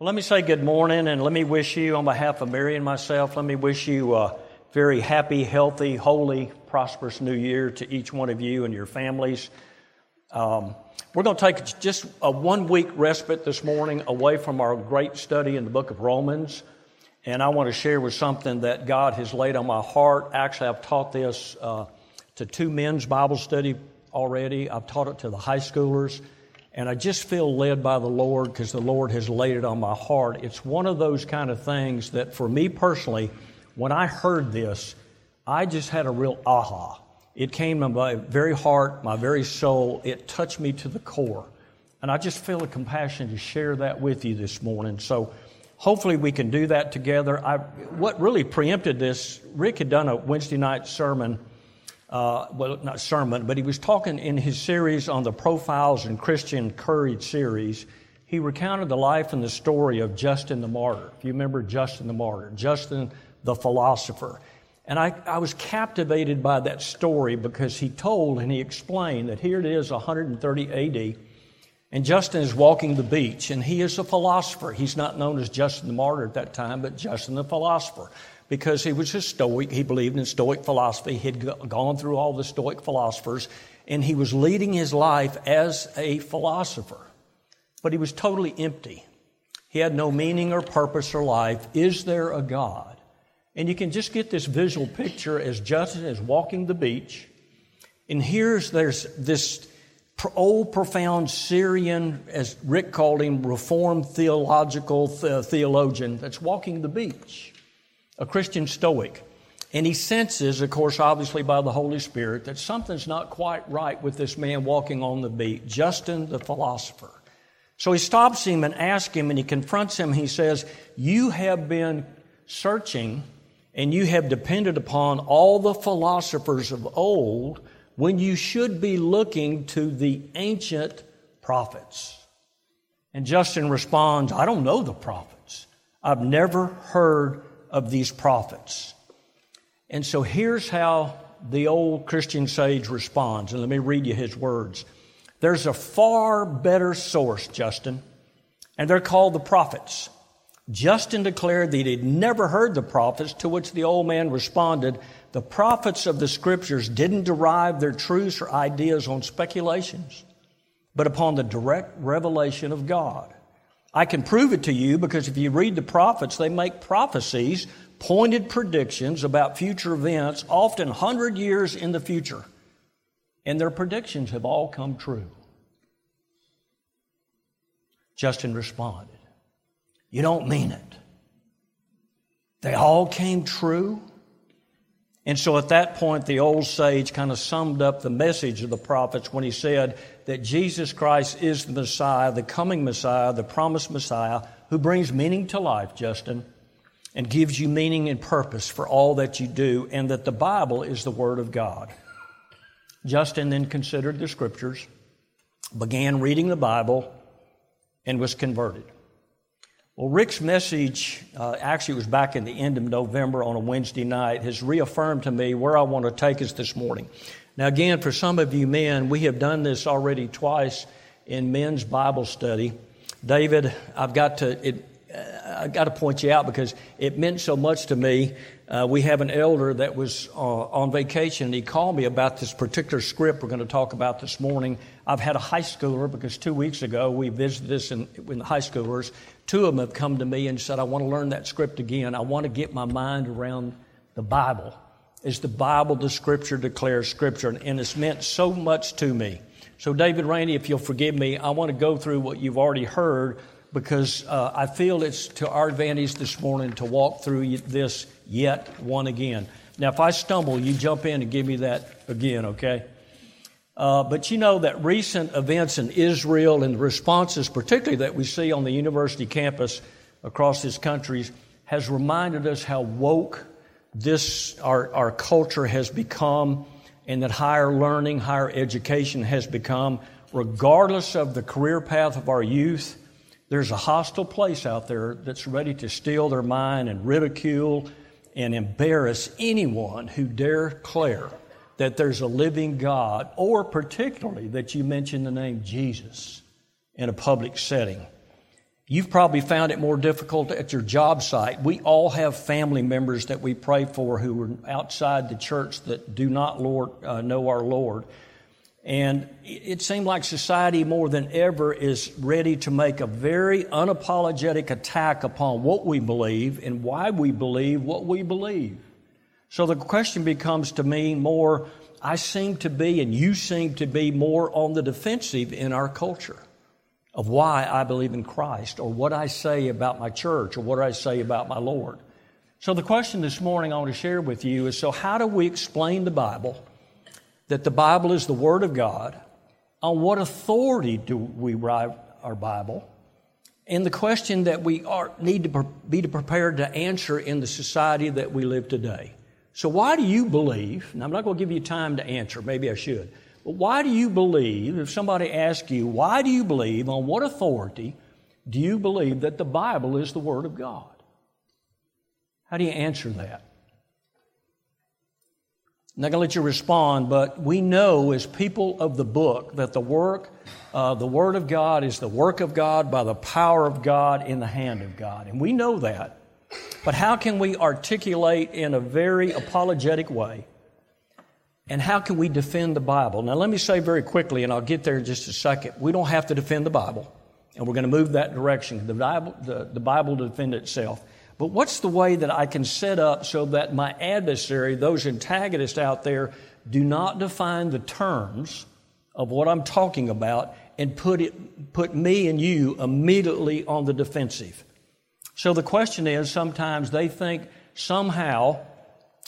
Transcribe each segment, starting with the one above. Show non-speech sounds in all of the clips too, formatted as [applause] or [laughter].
Well, let me say good morning and let me wish you, on behalf of Mary and myself, let me wish you a very happy, healthy, holy, prosperous new year to each one of you and your families. Um, we're going to take just a one week respite this morning away from our great study in the book of Romans. And I want to share with something that God has laid on my heart. Actually, I've taught this uh, to two men's Bible study already, I've taught it to the high schoolers. And I just feel led by the Lord because the Lord has laid it on my heart. It's one of those kind of things that for me personally, when I heard this, I just had a real aha. It came to my very heart, my very soul. It touched me to the core. And I just feel a compassion to share that with you this morning. So hopefully we can do that together. I, what really preempted this, Rick had done a Wednesday night sermon uh, well, not sermon, but he was talking in his series on the Profiles in Christian Courage series. He recounted the life and the story of Justin the Martyr. If you remember Justin the Martyr, Justin the philosopher. And I, I was captivated by that story because he told and he explained that here it is, 130 AD, and Justin is walking the beach, and he is a philosopher. He's not known as Justin the Martyr at that time, but Justin the philosopher because he was a Stoic. He believed in Stoic philosophy. He'd gone through all the Stoic philosophers, and he was leading his life as a philosopher. But he was totally empty. He had no meaning or purpose or life. Is there a God? And you can just get this visual picture as Justin is walking the beach. And here's there's this old, profound Syrian, as Rick called him, Reformed theological uh, theologian that's walking the beach a Christian Stoic. And he senses, of course, obviously by the Holy Spirit, that something's not quite right with this man walking on the beach, Justin the philosopher. So he stops him and asks him, and he confronts him. He says, You have been searching and you have depended upon all the philosophers of old when you should be looking to the ancient prophets. And Justin responds, I don't know the prophets. I've never heard of these prophets. And so here's how the old Christian sage responds. And let me read you his words. There's a far better source, Justin, and they're called the prophets. Justin declared that he'd never heard the prophets, to which the old man responded, The prophets of the scriptures didn't derive their truths or ideas on speculations, but upon the direct revelation of God. I can prove it to you because if you read the prophets, they make prophecies, pointed predictions about future events, often 100 years in the future. And their predictions have all come true. Justin responded, You don't mean it. They all came true? And so at that point, the old sage kind of summed up the message of the prophets when he said that Jesus Christ is the Messiah, the coming Messiah, the promised Messiah, who brings meaning to life, Justin, and gives you meaning and purpose for all that you do, and that the Bible is the Word of God. Justin then considered the Scriptures, began reading the Bible, and was converted. Well, Rick's message, uh, actually, it was back in the end of November on a Wednesday night, has reaffirmed to me where I want to take us this morning. Now, again, for some of you men, we have done this already twice in men's Bible study. David, I've got to, it, uh, I've got to point you out because it meant so much to me. Uh, we have an elder that was uh, on vacation. And he called me about this particular script we're going to talk about this morning. I've had a high schooler because two weeks ago we visited this in, in the high schoolers. Two of them have come to me and said, I want to learn that script again. I want to get my mind around the Bible. Is the Bible the Scripture declares Scripture? And it's meant so much to me. So, David Rainey, if you'll forgive me, I want to go through what you've already heard because uh, I feel it's to our advantage this morning to walk through this yet one again. Now, if I stumble, you jump in and give me that again, okay? Uh, but you know that recent events in Israel and the responses, particularly that we see on the university campus across this country, has reminded us how woke this our, our culture has become and that higher learning, higher education has become, regardless of the career path of our youth, there's a hostile place out there that's ready to steal their mind and ridicule and embarrass anyone who dare declare that there's a living God, or particularly that you mention the name Jesus in a public setting. You've probably found it more difficult at your job site. We all have family members that we pray for who are outside the church that do not Lord, uh, know our Lord. And it seems like society more than ever is ready to make a very unapologetic attack upon what we believe and why we believe what we believe. So the question becomes to me more, I seem to be and you seem to be more on the defensive in our culture of why I believe in Christ or what I say about my church or what I say about my Lord. So the question this morning I want to share with you is so how do we explain the Bible? that the Bible is the Word of God. On what authority do we write our Bible? And the question that we are, need to be prepared to answer in the society that we live today. So, why do you believe? And I'm not going to give you time to answer, maybe I should. But why do you believe, if somebody asks you, why do you believe, on what authority do you believe that the Bible is the Word of God? How do you answer that? I'm not going to let you respond, but we know as people of the book that the work, uh, the Word of God is the work of God by the power of God in the hand of God. And we know that. But how can we articulate in a very apologetic way? And how can we defend the Bible? Now, let me say very quickly, and I'll get there in just a second. We don't have to defend the Bible, and we're going to move that direction. The Bible, the, the Bible will defend itself. But what's the way that I can set up so that my adversary, those antagonists out there, do not define the terms of what I'm talking about and put, it, put me and you immediately on the defensive? So the question is sometimes they think somehow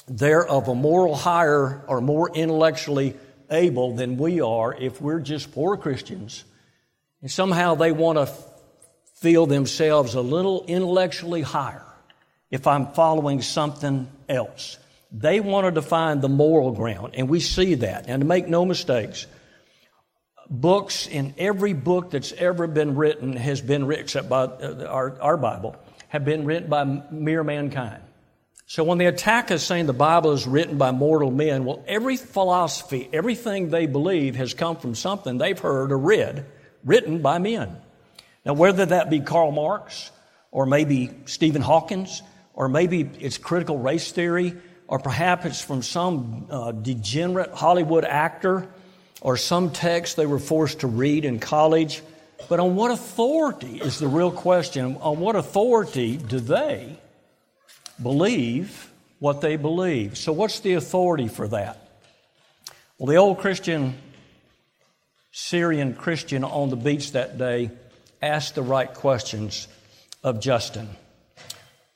they're of a moral higher or more intellectually able than we are if we're just poor Christians. And somehow they want to feel themselves a little intellectually higher if I'm following something else. They wanted to find the moral ground, and we see that. And to make no mistakes, books in every book that's ever been written has been written, except by uh, our, our Bible, have been written by mere mankind. So when they attack us saying the Bible is written by mortal men, well, every philosophy, everything they believe has come from something they've heard or read written by men. Now, whether that be Karl Marx or maybe Stephen Hawkins or maybe it's critical race theory, or perhaps it's from some uh, degenerate Hollywood actor, or some text they were forced to read in college. But on what authority is the real question? On what authority do they believe what they believe? So, what's the authority for that? Well, the old Christian, Syrian Christian on the beach that day asked the right questions of Justin.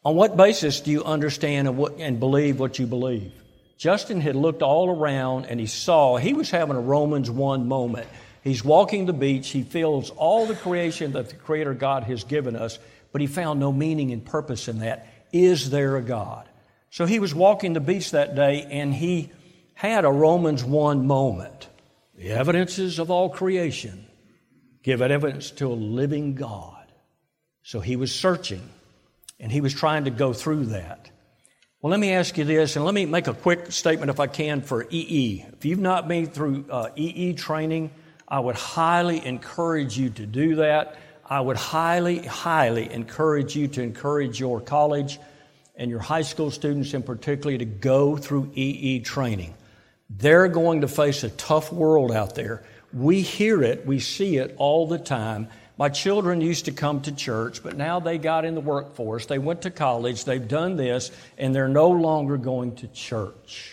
On what basis do you understand and, what, and believe what you believe? Justin had looked all around and he saw he was having a Romans 1 moment. He's walking the beach. He feels all the creation that the Creator God has given us, but he found no meaning and purpose in that. Is there a God? So he was walking the beach that day and he had a Romans 1 moment. The evidences of all creation give evidence to a living God. So he was searching. And he was trying to go through that. Well, let me ask you this, and let me make a quick statement if I can for EE. If you've not been through uh, EE training, I would highly encourage you to do that. I would highly, highly encourage you to encourage your college and your high school students in particular to go through EE training. They're going to face a tough world out there. We hear it, we see it all the time. My children used to come to church, but now they got in the workforce. They went to college, they've done this, and they're no longer going to church.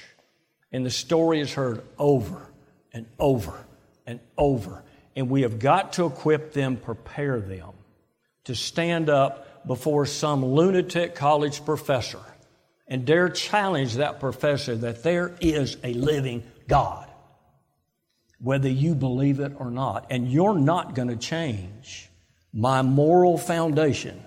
And the story is heard over and over and over. And we have got to equip them, prepare them to stand up before some lunatic college professor and dare challenge that professor that there is a living God whether you believe it or not. And you're not going to change my moral foundation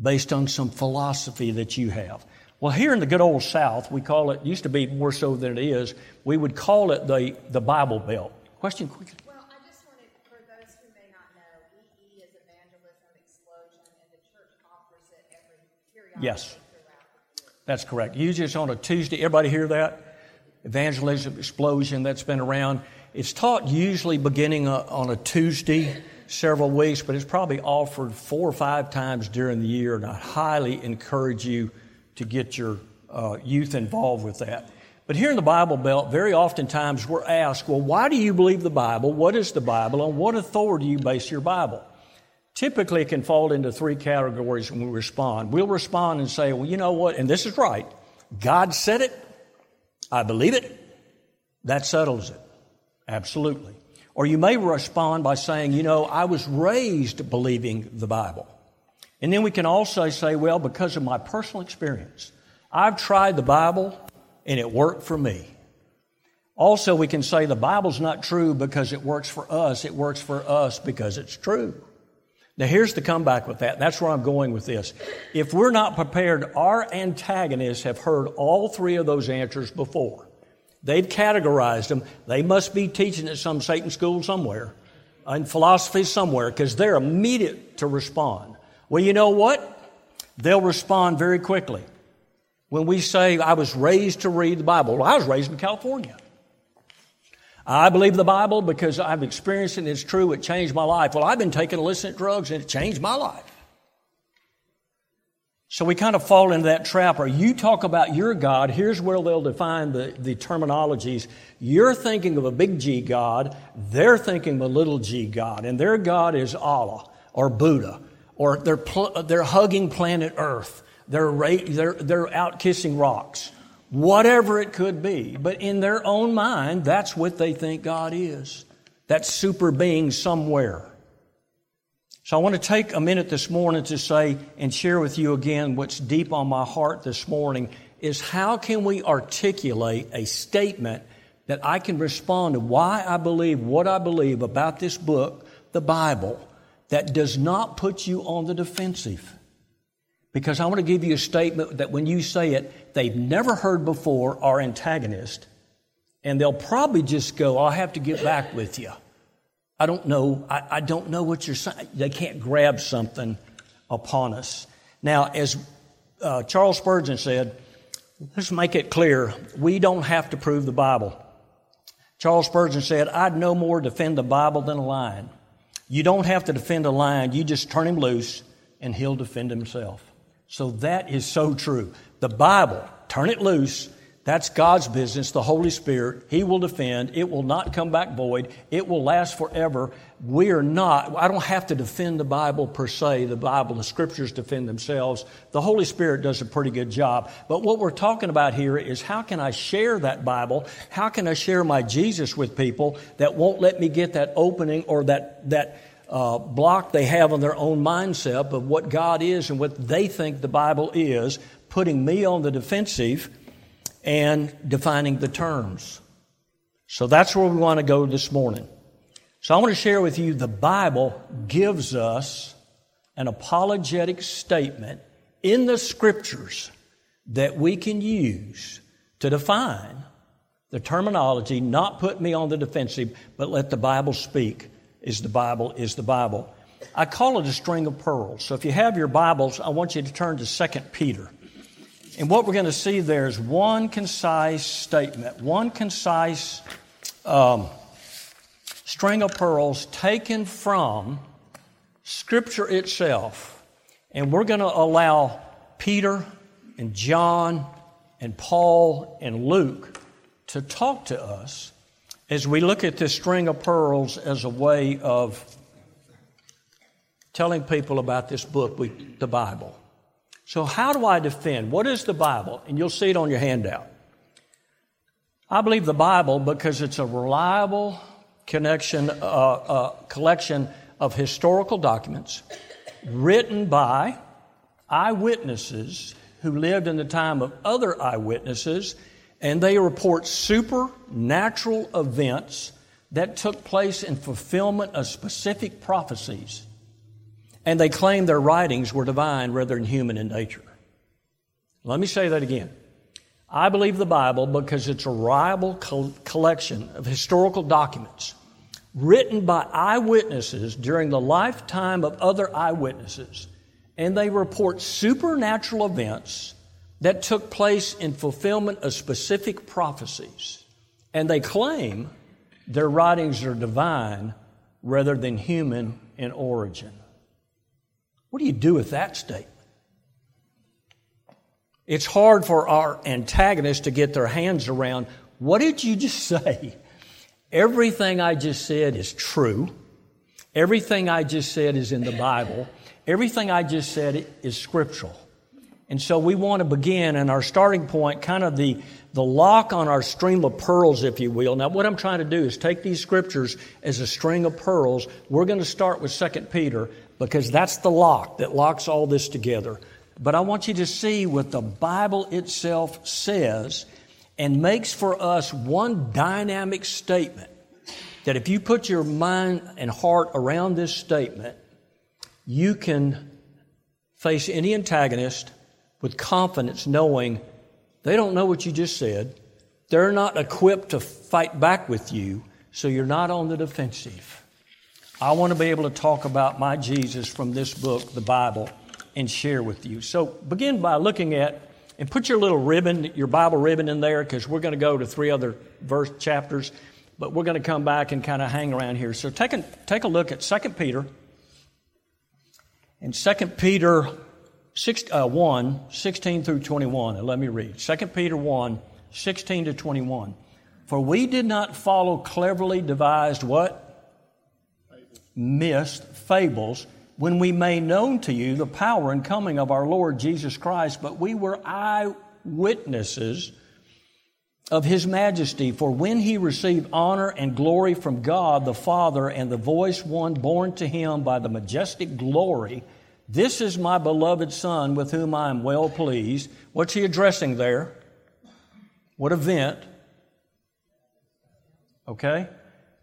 based on some philosophy that you have. Well, here in the good old South, we call it, used to be more so than it is, we would call it the, the Bible Belt. Question quickly. Well, I just wanted, for those who may not know, EE is Evangelism Explosion, and the church offers it every periodically yes. That's correct. Usually it's on a Tuesday. Everybody hear that? Evangelism Explosion, that's been around. It's taught usually beginning uh, on a Tuesday several weeks, but it's probably offered four or five times during the year, and I highly encourage you to get your uh, youth involved with that. But here in the Bible Belt, very oftentimes we're asked, well, why do you believe the Bible? What is the Bible? On what authority do you base your Bible? Typically, it can fall into three categories when we respond. We'll respond and say, well, you know what? And this is right. God said it. I believe it. That settles it. Absolutely. Or you may respond by saying, you know, I was raised believing the Bible. And then we can also say, well, because of my personal experience, I've tried the Bible and it worked for me. Also, we can say the Bible's not true because it works for us, it works for us because it's true. Now, here's the comeback with that. That's where I'm going with this. If we're not prepared, our antagonists have heard all three of those answers before. They've categorized them. They must be teaching at some Satan school somewhere, in philosophy somewhere, because they're immediate to respond. Well, you know what? They'll respond very quickly. When we say, I was raised to read the Bible, well, I was raised in California. I believe the Bible because I've experienced it and it's true, it changed my life. Well, I've been taking illicit drugs and it changed my life. So we kind of fall into that trap. Or you talk about your God, here's where they'll define the, the terminologies. You're thinking of a big G God, they're thinking of a little g God, and their God is Allah or Buddha, or they're, pl- they're hugging planet Earth, they're, ra- they're, they're out kissing rocks whatever it could be. But in their own mind, that's what they think God is that super being somewhere. So I want to take a minute this morning to say and share with you again what's deep on my heart this morning is how can we articulate a statement that I can respond to why I believe what I believe about this book, the Bible, that does not put you on the defensive. Because I want to give you a statement that when you say it, they've never heard before our antagonist, and they'll probably just go, I'll have to get back with you. I don't know. I, I don't know what you're saying. They can't grab something upon us. Now, as uh, Charles Spurgeon said, let's make it clear we don't have to prove the Bible. Charles Spurgeon said, I'd no more defend the Bible than a lion. You don't have to defend a lion, you just turn him loose and he'll defend himself. So that is so true. The Bible, turn it loose. That's God's business, the Holy Spirit. He will defend. It will not come back void. It will last forever. We are not, I don't have to defend the Bible per se. The Bible, the scriptures defend themselves. The Holy Spirit does a pretty good job. But what we're talking about here is how can I share that Bible? How can I share my Jesus with people that won't let me get that opening or that, that, uh, block they have on their own mindset of what God is and what they think the Bible is, putting me on the defensive and defining the terms. So that's where we want to go this morning. So I want to share with you the Bible gives us an apologetic statement in the scriptures that we can use to define the terminology, not put me on the defensive, but let the Bible speak is the Bible, is the Bible. I call it a string of pearls. So if you have your Bibles, I want you to turn to 2 Peter. And what we're going to see there is one concise statement, one concise um, string of pearls taken from Scripture itself. And we're going to allow Peter and John and Paul and Luke to talk to us as we look at this string of pearls as a way of telling people about this book, the Bible. So, how do I defend? What is the Bible? And you'll see it on your handout. I believe the Bible because it's a reliable connection, uh, uh, collection of historical documents written by eyewitnesses who lived in the time of other eyewitnesses and they report supernatural events that took place in fulfillment of specific prophecies. And they claim their writings were divine rather than human in nature. Let me say that again. I believe the Bible because it's a reliable collection of historical documents written by eyewitnesses during the lifetime of other eyewitnesses. And they report supernatural events that took place in fulfillment of specific prophecies. And they claim their writings are divine rather than human in origin. What do you do with that statement? It's hard for our antagonists to get their hands around what did you just [laughs] say? Everything I just said is true. Everything I just said is in the Bible. Everything I just said is scriptural. And so we want to begin and our starting point, kind of the, the lock on our stream of pearls, if you will. Now, what I'm trying to do is take these scriptures as a string of pearls. We're going to start with 2 Peter because that's the lock that locks all this together. But I want you to see what the Bible itself says and makes for us one dynamic statement that if you put your mind and heart around this statement, you can face any antagonist with confidence, knowing they don't know what you just said. They're not equipped to fight back with you, so you're not on the defensive. I want to be able to talk about my Jesus from this book, the Bible, and share with you. So begin by looking at and put your little ribbon, your Bible ribbon in there, because we're going to go to three other verse chapters, but we're going to come back and kind of hang around here. So take a, take a look at 2 Peter. In 2 Peter 6, uh, 1, 16 through 21, and let me read. 2 Peter 1, 16 to 21. For we did not follow cleverly devised what? Fables. Missed fables when we made known to you the power and coming of our Lord Jesus Christ, but we were eyewitnesses of his majesty. For when he received honor and glory from God the Father and the voice one born to him by the majestic glory, this is my beloved Son with whom I am well pleased. What's he addressing there? What event? Okay?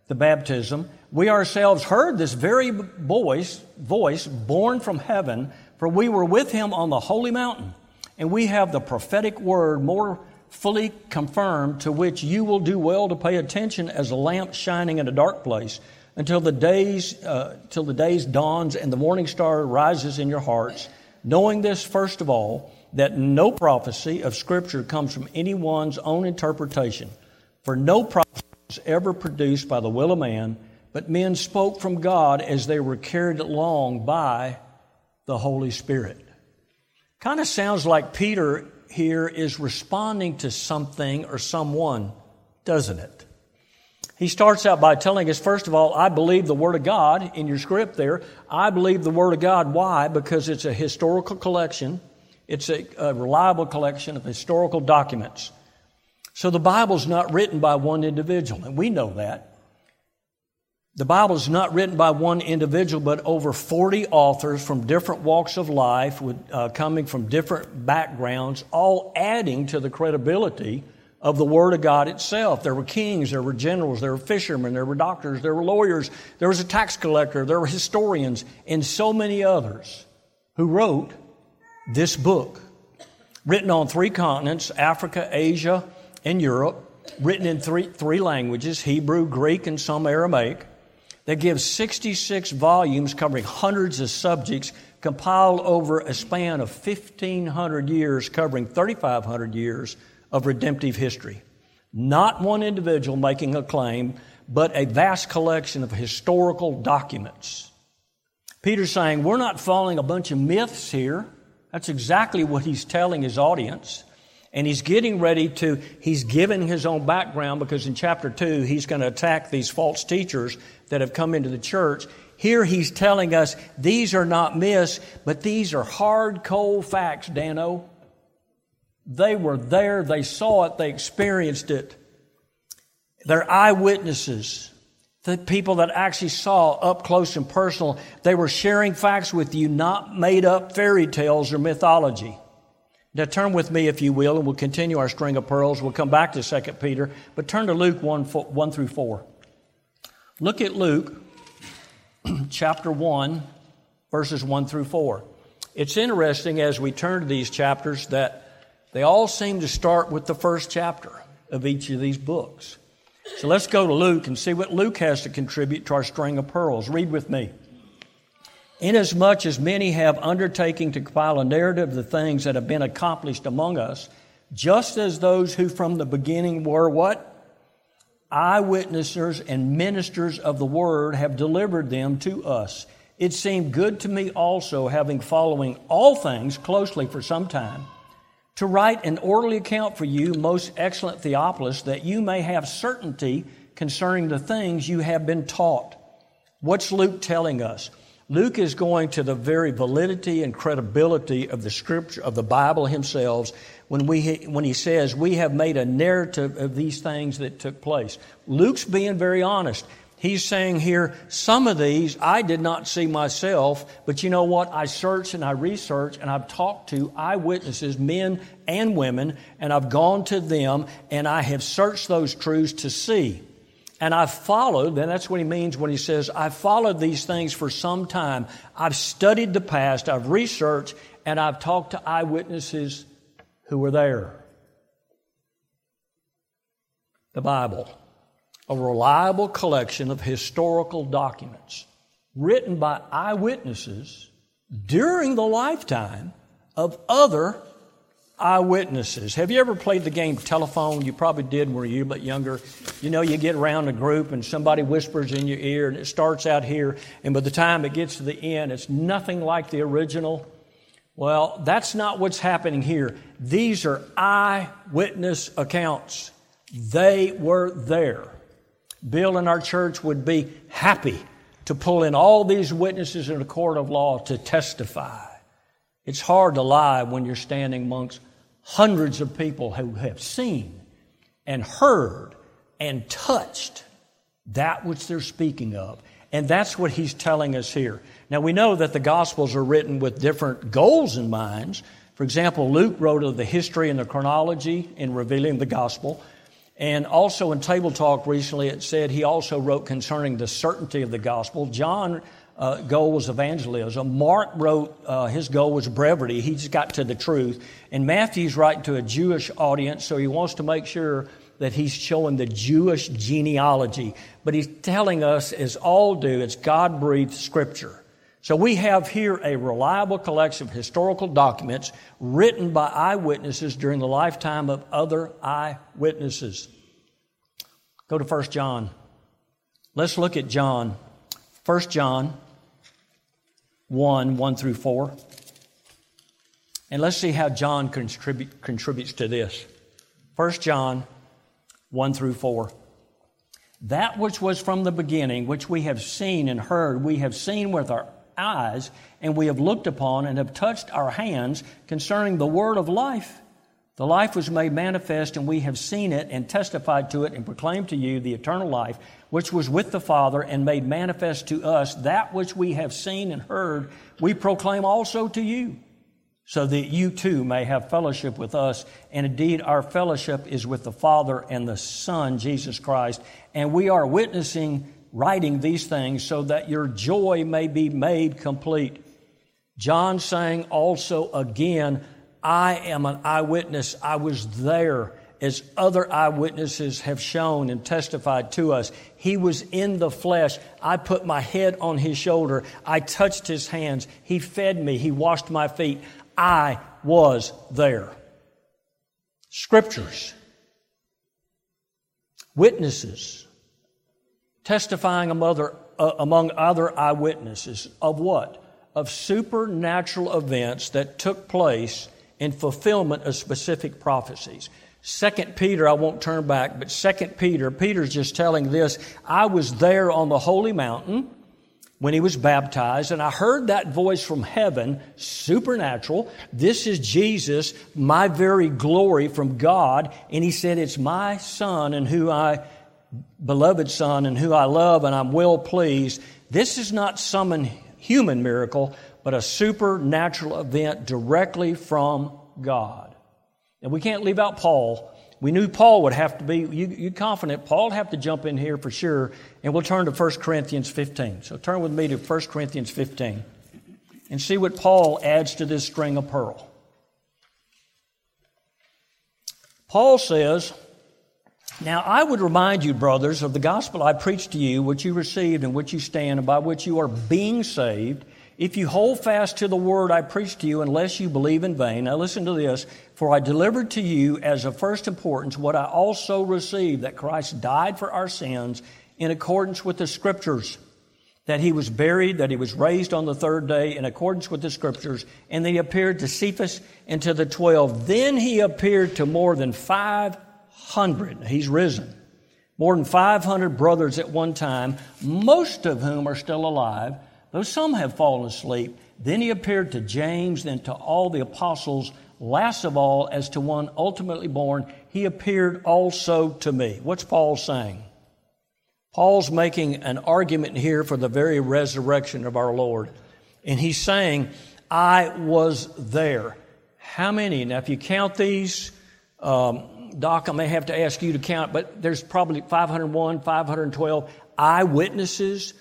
The baptism we ourselves heard this very voice, voice born from heaven, for we were with him on the holy mountain, and we have the prophetic word more fully confirmed, to which you will do well to pay attention as a lamp shining in a dark place until the days uh, till the days dawns and the morning star rises in your hearts, knowing this first of all that no prophecy of Scripture comes from anyone's own interpretation, for no prophecy was ever produced by the will of man but men spoke from God as they were carried along by the Holy Spirit. Kind of sounds like Peter here is responding to something or someone, doesn't it? He starts out by telling us, first of all, I believe the Word of God in your script there. I believe the Word of God. Why? Because it's a historical collection, it's a, a reliable collection of historical documents. So the Bible's not written by one individual, and we know that. The Bible is not written by one individual, but over 40 authors from different walks of life, with, uh, coming from different backgrounds, all adding to the credibility of the Word of God itself. There were kings, there were generals, there were fishermen, there were doctors, there were lawyers, there was a tax collector, there were historians, and so many others who wrote this book. Written on three continents Africa, Asia, and Europe. Written in three, three languages Hebrew, Greek, and some Aramaic that gives 66 volumes covering hundreds of subjects compiled over a span of 1,500 years, covering 3,500 years of redemptive history. Not one individual making a claim, but a vast collection of historical documents. Peter's saying, We're not following a bunch of myths here. That's exactly what he's telling his audience. And he's getting ready to, he's giving his own background because in chapter 2, he's going to attack these false teachers that have come into the church. Here he's telling us these are not myths, but these are hard, cold facts, Dano. They were there, they saw it, they experienced it. They're eyewitnesses. The people that actually saw up close and personal, they were sharing facts with you, not made up fairy tales or mythology. Now turn with me, if you will, and we'll continue our string of pearls. We'll come back to 2 Peter, but turn to Luke 1, 1 through 4. Look at Luke [clears throat] chapter 1, verses 1 through 4. It's interesting as we turn to these chapters that they all seem to start with the first chapter of each of these books. So let's go to Luke and see what Luke has to contribute to our string of pearls. Read with me. Inasmuch as many have undertaken to compile a narrative of the things that have been accomplished among us, just as those who from the beginning were what? Eyewitnesses and ministers of the word have delivered them to us. it seemed good to me also, having following all things closely for some time, to write an orderly account for you, most excellent Theophilus, that you may have certainty concerning the things you have been taught. What's Luke telling us? Luke is going to the very validity and credibility of the scripture of the Bible himself when, we, when he says we have made a narrative of these things that took place. Luke's being very honest. He's saying here, some of these I did not see myself, but you know what? I searched and I researched and I've talked to eyewitnesses, men and women, and I've gone to them and I have searched those truths to see. And I've followed, and that's what he means when he says, I've followed these things for some time. I've studied the past, I've researched, and I've talked to eyewitnesses who were there. The Bible a reliable collection of historical documents written by eyewitnesses during the lifetime of other eyewitnesses. Have you ever played the game telephone? You probably did when you were a bit younger. You know, you get around a group and somebody whispers in your ear and it starts out here, and by the time it gets to the end, it's nothing like the original. Well, that's not what's happening here. These are eyewitness accounts. They were there. Bill and our church would be happy to pull in all these witnesses in a court of law to testify. It's hard to lie when you're standing amongst hundreds of people who have seen and heard and touched that which they're speaking of. And that's what he's telling us here. Now, we know that the Gospels are written with different goals in mind. For example, Luke wrote of the history and the chronology in revealing the Gospel. And also in Table Talk recently, it said he also wrote concerning the certainty of the gospel. John uh, goal was evangelism. Mark wrote uh, his goal was brevity. He just got to the truth. And Matthew's writing to a Jewish audience, so he wants to make sure that he's showing the Jewish genealogy. But he's telling us, as all do, it's God breathed scripture. So we have here a reliable collection of historical documents written by eyewitnesses during the lifetime of other eyewitnesses. Go to 1 John. Let's look at John. 1 John 1 1 through 4. And let's see how John contribute, contributes to this. 1 John 1 through 4. That which was from the beginning, which we have seen and heard, we have seen with our eyes, and we have looked upon and have touched our hands concerning the word of life. The life was made manifest, and we have seen it and testified to it and proclaimed to you the eternal life, which was with the Father and made manifest to us. That which we have seen and heard, we proclaim also to you, so that you too may have fellowship with us. And indeed, our fellowship is with the Father and the Son, Jesus Christ. And we are witnessing writing these things so that your joy may be made complete. John saying also again, I am an eyewitness. I was there as other eyewitnesses have shown and testified to us. He was in the flesh. I put my head on his shoulder. I touched his hands. He fed me. He washed my feet. I was there. Scriptures. Witnesses testifying among other, uh, among other eyewitnesses of what? Of supernatural events that took place in fulfillment of specific prophecies. Second Peter, I won't turn back, but Second Peter, Peter's just telling this. I was there on the holy mountain when he was baptized, and I heard that voice from heaven, supernatural. This is Jesus, my very glory from God. And he said, It's my son in who I beloved Son and who I love and I'm well pleased. This is not some human miracle, but a supernatural event directly from God. And we can't leave out Paul. We knew Paul would have to be, you, you confident, Paul would have to jump in here for sure. And we'll turn to 1 Corinthians 15. So turn with me to 1 Corinthians 15 and see what Paul adds to this string of pearl. Paul says, now, I would remind you, brothers, of the gospel I preached to you, which you received and which you stand, and by which you are being saved, if you hold fast to the word I preached to you, unless you believe in vain. Now, listen to this. For I delivered to you as of first importance what I also received that Christ died for our sins in accordance with the Scriptures, that he was buried, that he was raised on the third day in accordance with the scriptures, and then he appeared to Cephas and to the twelve. Then he appeared to more than 500. He's risen. More than 500 brothers at one time, most of whom are still alive, though some have fallen asleep. Then he appeared to James, then to all the apostles. Last of all, as to one ultimately born, he appeared also to me. What's Paul saying? Paul's making an argument here for the very resurrection of our Lord. And he's saying, I was there. How many? Now, if you count these, um, Doc, I may have to ask you to count, but there's probably 501, 512 eyewitnesses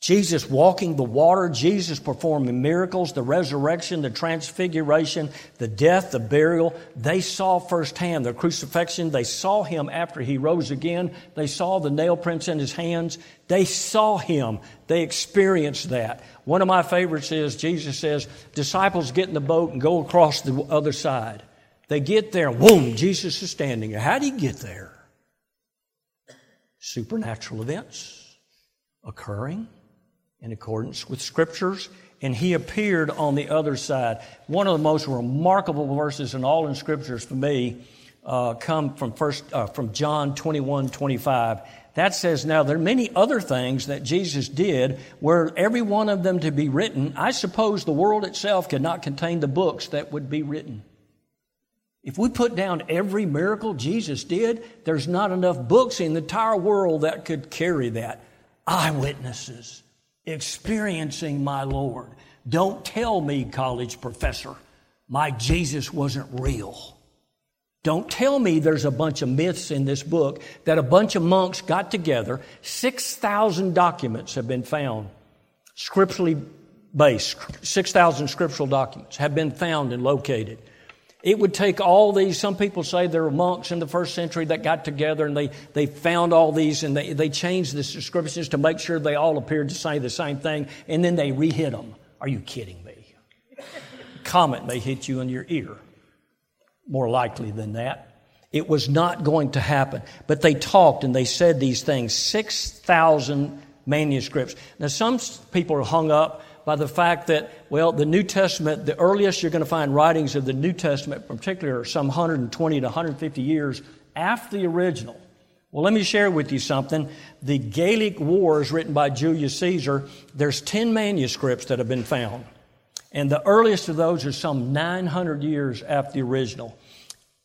Jesus walking the water, Jesus performing miracles, the resurrection, the transfiguration, the death, the burial. They saw firsthand the crucifixion. They saw him after he rose again. They saw the nail prints in his hands. They saw him. They experienced that. One of my favorites is Jesus says, disciples get in the boat and go across the other side. They get there, boom, Jesus is standing there. How do you get there? Supernatural events occurring in accordance with scriptures, and he appeared on the other side. One of the most remarkable verses in all in scriptures for me uh, come from first uh, from John 21, 25. That says, now there are many other things that Jesus did were every one of them to be written. I suppose the world itself could not contain the books that would be written. If we put down every miracle Jesus did, there's not enough books in the entire world that could carry that. Eyewitnesses experiencing my Lord. Don't tell me, college professor, my Jesus wasn't real. Don't tell me there's a bunch of myths in this book that a bunch of monks got together. 6,000 documents have been found, scripturally based. 6,000 scriptural documents have been found and located. It would take all these, some people say there were monks in the first century that got together and they, they found all these and they, they changed the descriptions to make sure they all appeared to say the same thing and then they rehit them. Are you kidding me? Comet may hit you in your ear. More likely than that. It was not going to happen. But they talked and they said these things 6,000 manuscripts. Now, some people are hung up by the fact that, well, the New Testament, the earliest you're going to find writings of the New Testament, in particular, are some 120 to 150 years after the original. Well, let me share with you something. The Gallic Wars, written by Julius Caesar, there's 10 manuscripts that have been found. And the earliest of those are some 900 years after the original.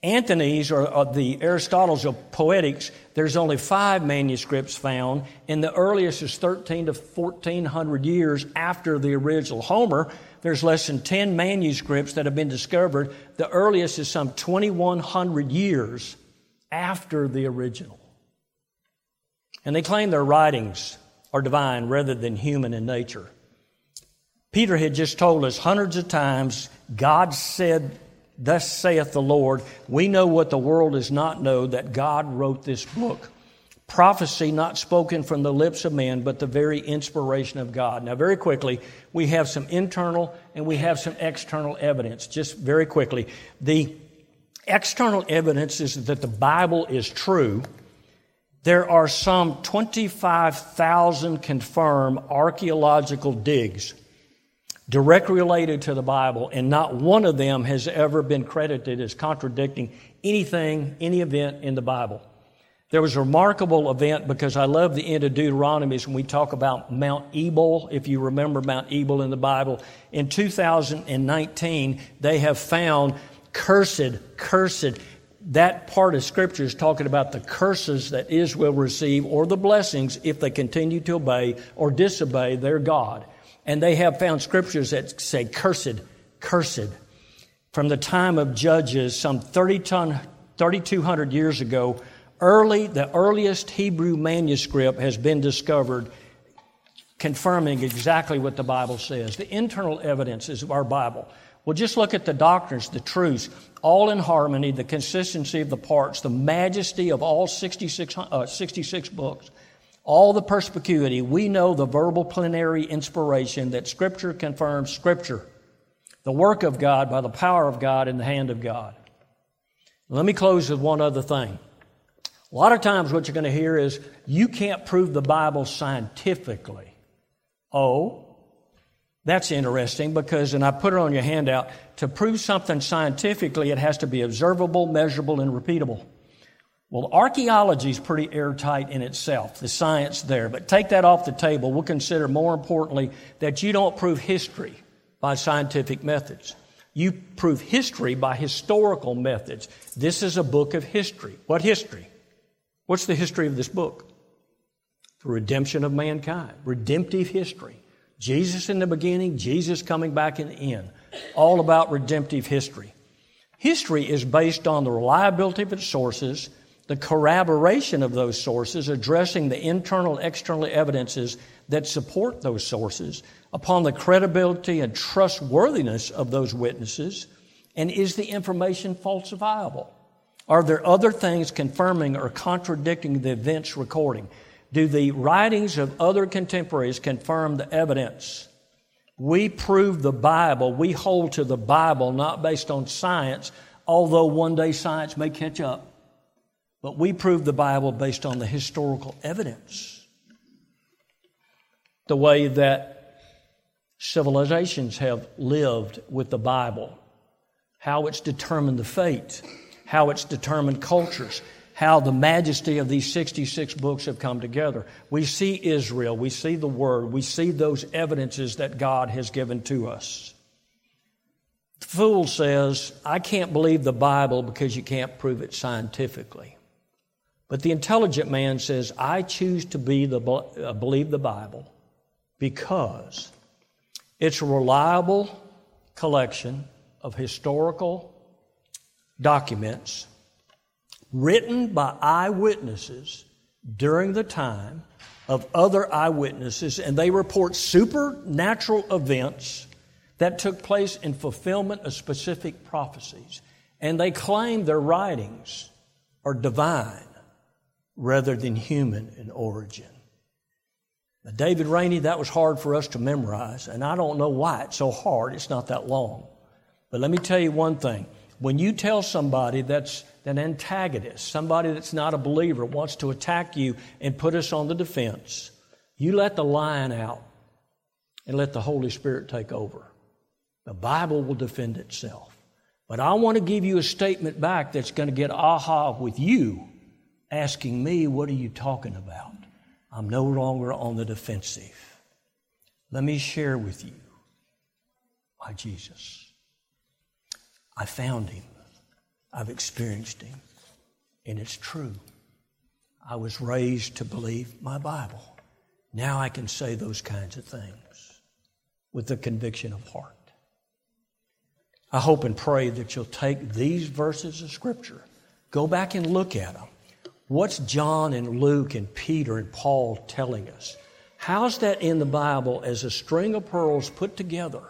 Anthony's, or, or, the Aristotle's of Poetics, there's only five manuscripts found, and the earliest is 13 to 1400 years after the original. Homer, there's less than 10 manuscripts that have been discovered. The earliest is some 2100 years after the original. And they claim their writings are divine rather than human in nature. Peter had just told us hundreds of times God said Thus saith the Lord, we know what the world does not know, that God wrote this book. Prophecy not spoken from the lips of men, but the very inspiration of God. Now, very quickly, we have some internal and we have some external evidence. Just very quickly. The external evidence is that the Bible is true. There are some 25,000 confirmed archaeological digs directly related to the Bible, and not one of them has ever been credited as contradicting anything, any event in the Bible. There was a remarkable event because I love the end of Deuteronomy when we talk about Mount Ebal. If you remember Mount Ebal in the Bible, in 2019, they have found cursed, cursed. That part of Scripture is talking about the curses that Israel receive or the blessings if they continue to obey or disobey their God. And they have found scriptures that say, cursed, cursed. From the time of Judges, some 30 ton, 3,200 years ago, early, the earliest Hebrew manuscript has been discovered confirming exactly what the Bible says. The internal evidence is of our Bible. Well, just look at the doctrines, the truths, all in harmony, the consistency of the parts, the majesty of all 66, uh, 66 books all the perspicuity, we know the verbal plenary inspiration that Scripture confirms Scripture, the work of God by the power of God in the hand of God. Let me close with one other thing. A lot of times, what you're going to hear is you can't prove the Bible scientifically. Oh, that's interesting because, and I put it on your handout, to prove something scientifically, it has to be observable, measurable, and repeatable. Well, archaeology is pretty airtight in itself, the science there. But take that off the table. We'll consider more importantly that you don't prove history by scientific methods. You prove history by historical methods. This is a book of history. What history? What's the history of this book? The redemption of mankind, redemptive history. Jesus in the beginning, Jesus coming back in the end. All about redemptive history. History is based on the reliability of its sources the corroboration of those sources, addressing the internal external evidences that support those sources, upon the credibility and trustworthiness of those witnesses, and is the information falsifiable? Are there other things confirming or contradicting the events recording? Do the writings of other contemporaries confirm the evidence? We prove the Bible, we hold to the Bible not based on science, although one day science may catch up. But we prove the Bible based on the historical evidence. The way that civilizations have lived with the Bible, how it's determined the fate, how it's determined cultures, how the majesty of these 66 books have come together. We see Israel, we see the Word, we see those evidences that God has given to us. The fool says, I can't believe the Bible because you can't prove it scientifically. But the intelligent man says, I choose to be the, uh, believe the Bible because it's a reliable collection of historical documents written by eyewitnesses during the time of other eyewitnesses, and they report supernatural events that took place in fulfillment of specific prophecies. And they claim their writings are divine rather than human in origin. Now, David Rainey, that was hard for us to memorize, and I don't know why it's so hard. It's not that long. But let me tell you one thing. When you tell somebody that's an antagonist, somebody that's not a believer, wants to attack you and put us on the defense, you let the lion out and let the Holy Spirit take over. The Bible will defend itself. But I want to give you a statement back that's going to get aha with you asking me, What are you talking about? I'm no longer on the defensive. Let me share with you my Jesus. I found him, I've experienced him, and it's true. I was raised to believe my Bible. Now I can say those kinds of things with the conviction of heart. I hope and pray that you'll take these verses of Scripture, go back and look at them, What's John and Luke and Peter and Paul telling us? How's that in the Bible as a string of pearls put together?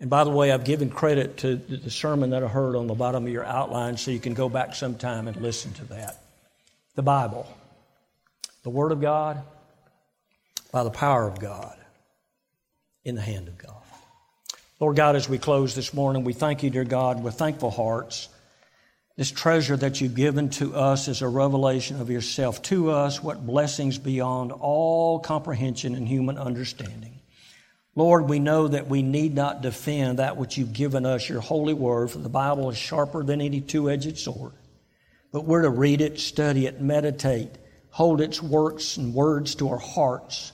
And by the way, I've given credit to the sermon that I heard on the bottom of your outline, so you can go back sometime and listen to that. The Bible, the Word of God, by the power of God, in the hand of God. Lord God, as we close this morning, we thank you, dear God, with thankful hearts. This treasure that you've given to us is a revelation of yourself to us, what blessings beyond all comprehension and human understanding. Lord, we know that we need not defend that which you've given us, your holy word, for the Bible is sharper than any two edged sword. But we're to read it, study it, meditate, hold its works and words to our hearts,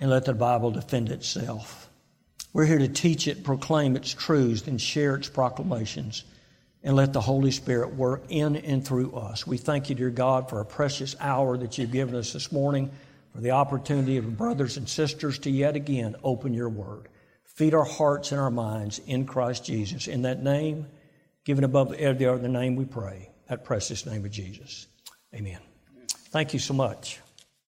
and let the Bible defend itself. We're here to teach it, proclaim its truths, and share its proclamations and let the Holy Spirit work in and through us. We thank you, dear God, for a precious hour that you've given us this morning, for the opportunity of brothers and sisters to yet again open your word. Feed our hearts and our minds in Christ Jesus. In that name, given above every other name, we pray. That precious name of Jesus. Amen. Thank you so much.